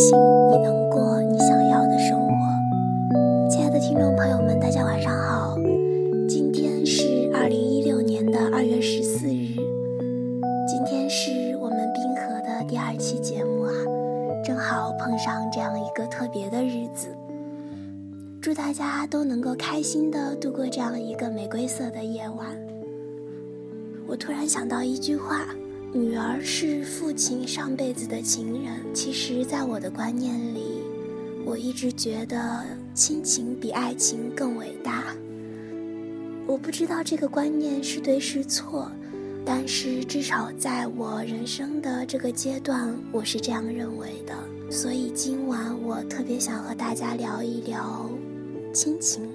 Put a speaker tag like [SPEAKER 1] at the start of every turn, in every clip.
[SPEAKER 1] 信你能过你想要的生活。亲爱的听众朋友们，大家晚上好，今天是二零一六年的二月十四日，今天是我们冰河的第二期节目啊，正好碰上这样一个特别的日子，祝大家都能够开心的度过这样一个玫瑰色的夜晚。我突然想到一句话。女儿是父亲上辈子的情人。其实，在我的观念里，我一直觉得亲情比爱情更伟大。我不知道这个观念是对是错，但是至少在我人生的这个阶段，我是这样认为的。所以今晚我特别想和大家聊一聊亲情。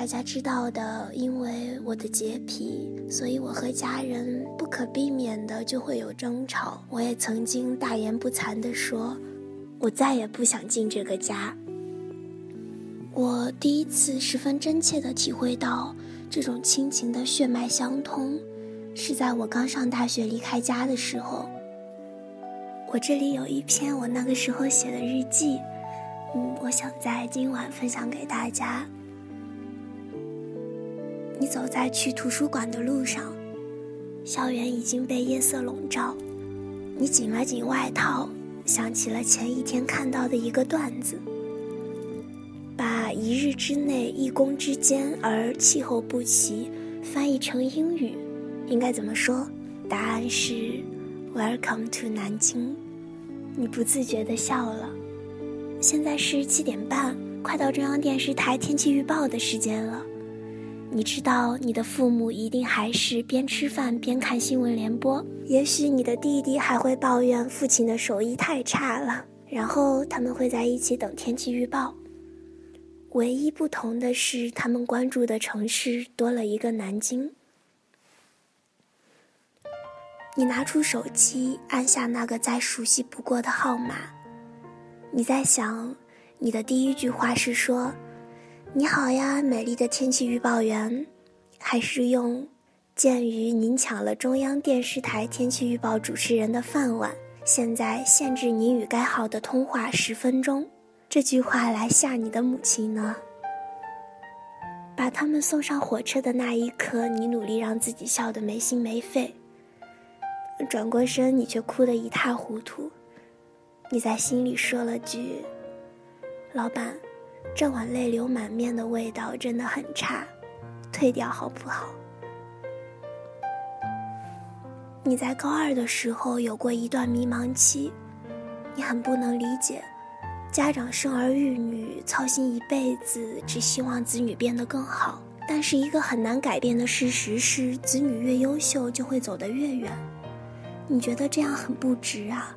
[SPEAKER 1] 大家知道的，因为我的洁癖，所以我和家人不可避免的就会有争吵。我也曾经大言不惭地说，我再也不想进这个家。我第一次十分真切地体会到这种亲情的血脉相通，是在我刚上大学离开家的时候。我这里有一篇我那个时候写的日记，嗯，我想在今晚分享给大家。你走在去图书馆的路上，校园已经被夜色笼罩。你紧了紧外套，想起了前一天看到的一个段子：把一日之内一宫之间而气候不齐翻译成英语，应该怎么说？答案是 “Welcome to 南京”。你不自觉地笑了。现在是七点半，快到中央电视台天气预报的时间了。你知道，你的父母一定还是边吃饭边看新闻联播。也许你的弟弟还会抱怨父亲的手艺太差了。然后他们会在一起等天气预报。唯一不同的是，他们关注的城市多了一个南京。你拿出手机，按下那个再熟悉不过的号码。你在想，你的第一句话是说。你好呀，美丽的天气预报员，还是用“鉴于您抢了中央电视台天气预报主持人的饭碗，现在限制您与该号的通话十分钟”这句话来吓你的母亲呢？把他们送上火车的那一刻，你努力让自己笑得没心没肺，转过身，你却哭得一塌糊涂。你在心里说了句：“老板。”这碗泪流满面的味道真的很差，退掉好不好？你在高二的时候有过一段迷茫期，你很不能理解，家长生儿育女，操心一辈子，只希望子女变得更好。但是一个很难改变的事实是，子女越优秀就会走得越远。你觉得这样很不值啊？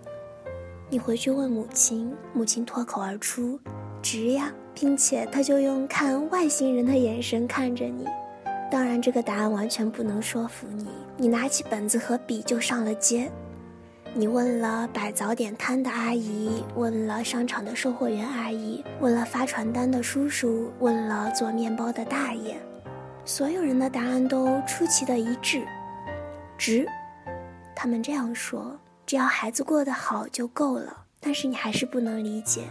[SPEAKER 1] 你回去问母亲，母亲脱口而出：“值呀。”并且他就用看外星人的眼神看着你，当然这个答案完全不能说服你。你拿起本子和笔就上了街，你问了摆早点摊的阿姨，问了商场的售货员阿姨，问了发传单的叔叔，问了做面包的大爷，所有人的答案都出奇的一致，值。他们这样说，只要孩子过得好就够了。但是你还是不能理解，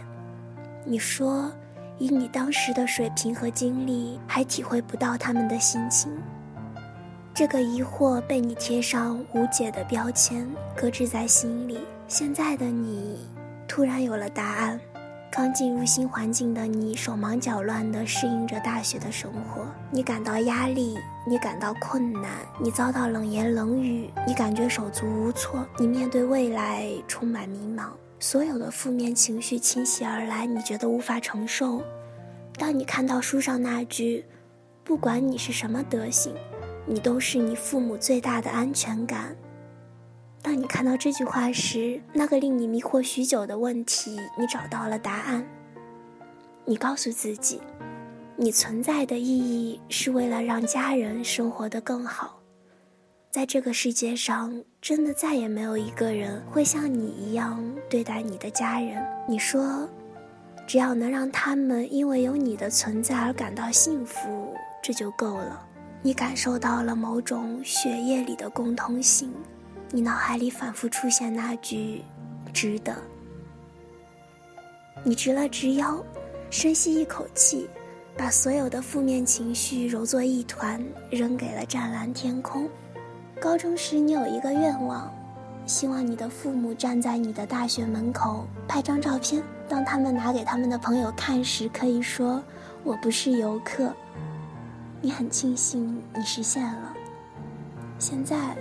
[SPEAKER 1] 你说。以你当时的水平和经历，还体会不到他们的心情。这个疑惑被你贴上无解的标签，搁置在心里。现在的你，突然有了答案。刚进入新环境的你，手忙脚乱地适应着大学的生活。你感到压力，你感到困难，你遭到冷言冷语，你感觉手足无措，你面对未来充满迷茫。所有的负面情绪倾袭而来，你觉得无法承受。当你看到书上那句“不管你是什么德行，你都是你父母最大的安全感”，当你看到这句话时，那个令你迷惑许久的问题，你找到了答案。你告诉自己，你存在的意义是为了让家人生活得更好。在这个世界上，真的再也没有一个人会像你一样对待你的家人。你说，只要能让他们因为有你的存在而感到幸福，这就够了。你感受到了某种血液里的共通性，你脑海里反复出现那句“值得”。你直了直腰，深吸一口气，把所有的负面情绪揉作一团，扔给了湛蓝天空。高中时，你有一个愿望，希望你的父母站在你的大学门口拍张照片，当他们拿给他们的朋友看时，可以说“我不是游客”。你很庆幸你实现了。现在。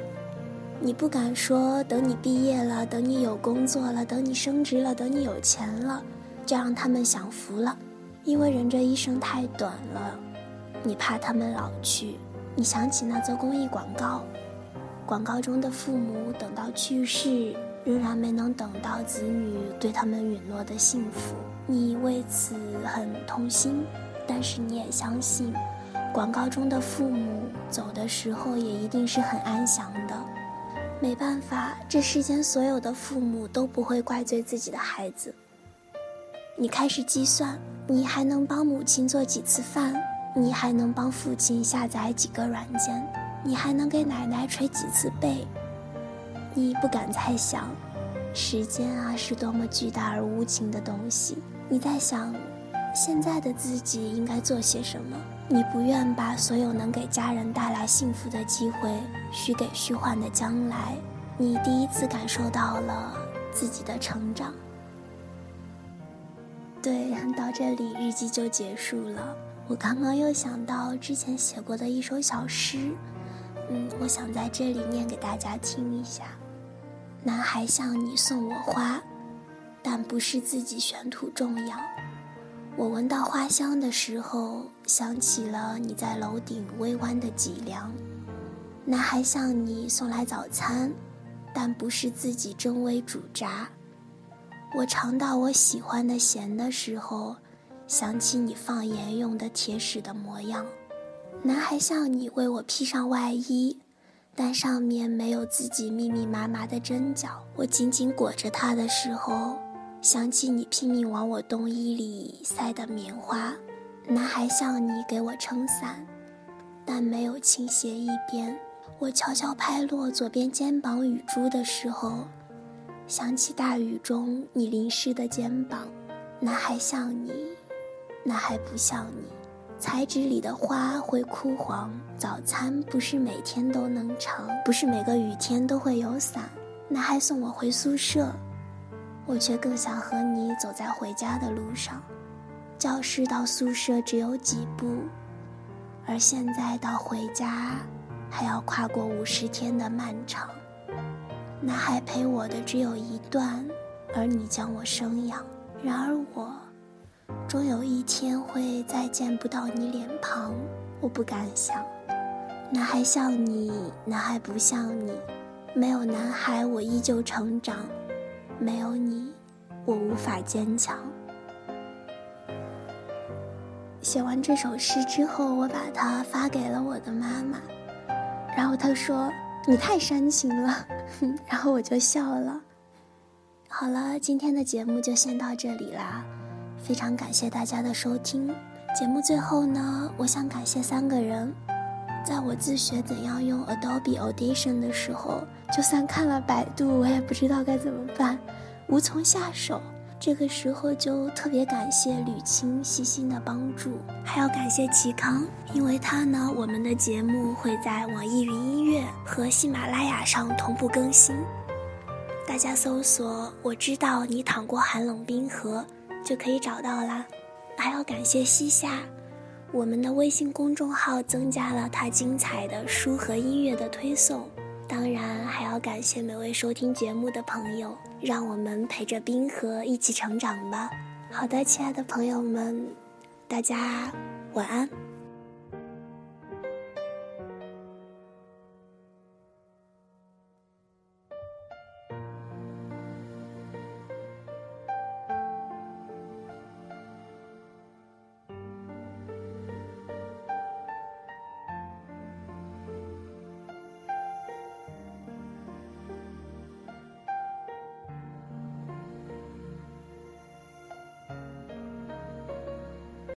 [SPEAKER 1] 你不敢说，等你毕业了，等你有工作了，等你升职了，等你有钱了，就让他们享福了，因为人这一生太短了，你怕他们老去。你想起那则公益广告，广告中的父母等到去世，仍然没能等到子女对他们允诺的幸福，你为此很痛心，但是你也相信，广告中的父母走的时候也一定是很安详的。没办法，这世间所有的父母都不会怪罪自己的孩子。你开始计算，你还能帮母亲做几次饭？你还能帮父亲下载几个软件？你还能给奶奶捶几次背？你不敢再想，时间啊是多么巨大而无情的东西。你在想，现在的自己应该做些什么？你不愿把所有能给家人带来幸福的机会许给虚幻的将来，你第一次感受到了自己的成长。对，到这里日记就结束了。我刚刚又想到之前写过的一首小诗，嗯，我想在这里念给大家听一下。男孩向你送我花，但不是自己选土种养。我闻到花香的时候，想起了你在楼顶微弯的脊梁。男孩向你送来早餐，但不是自己蒸煨煮炸。我尝到我喜欢的咸的时候，想起你放盐用的铁齿的模样。男孩向你为我披上外衣，但上面没有自己密密麻麻的针脚。我紧紧裹着它的时候。想起你拼命往我冬衣里塞的棉花，男孩向你给我撑伞，但没有倾斜一边。我悄悄拍落左边肩膀雨珠的时候，想起大雨中你淋湿的肩膀。男孩像你，男孩不像你。彩纸里的花会枯黄，早餐不是每天都能尝，不是每个雨天都会有伞。男孩送我回宿舍。我却更想和你走在回家的路上，教室到宿舍只有几步，而现在到回家还要跨过五十天的漫长。男孩陪我的只有一段，而你将我生养。然而我，终有一天会再见不到你脸庞。我不敢想，男孩像你，男孩不像你，没有男孩，我依旧成长。没有你，我无法坚强。写完这首诗之后，我把它发给了我的妈妈，然后她说：“你太煽情了。”然后我就笑了。好了，今天的节目就先到这里啦，非常感谢大家的收听。节目最后呢，我想感谢三个人。在我自学怎样用 Adobe Audition 的时候，就算看了百度，我也不知道该怎么办，无从下手。这个时候就特别感谢吕青细心的帮助，还要感谢齐康，因为他呢，我们的节目会在网易云音乐和喜马拉雅上同步更新，大家搜索“我知道你淌过寒冷冰河”就可以找到啦。还要感谢西夏。我们的微信公众号增加了他精彩的书和音乐的推送，当然还要感谢每位收听节目的朋友，让我们陪着冰河一起成长吧。好的，亲爱的朋友们，大家晚安。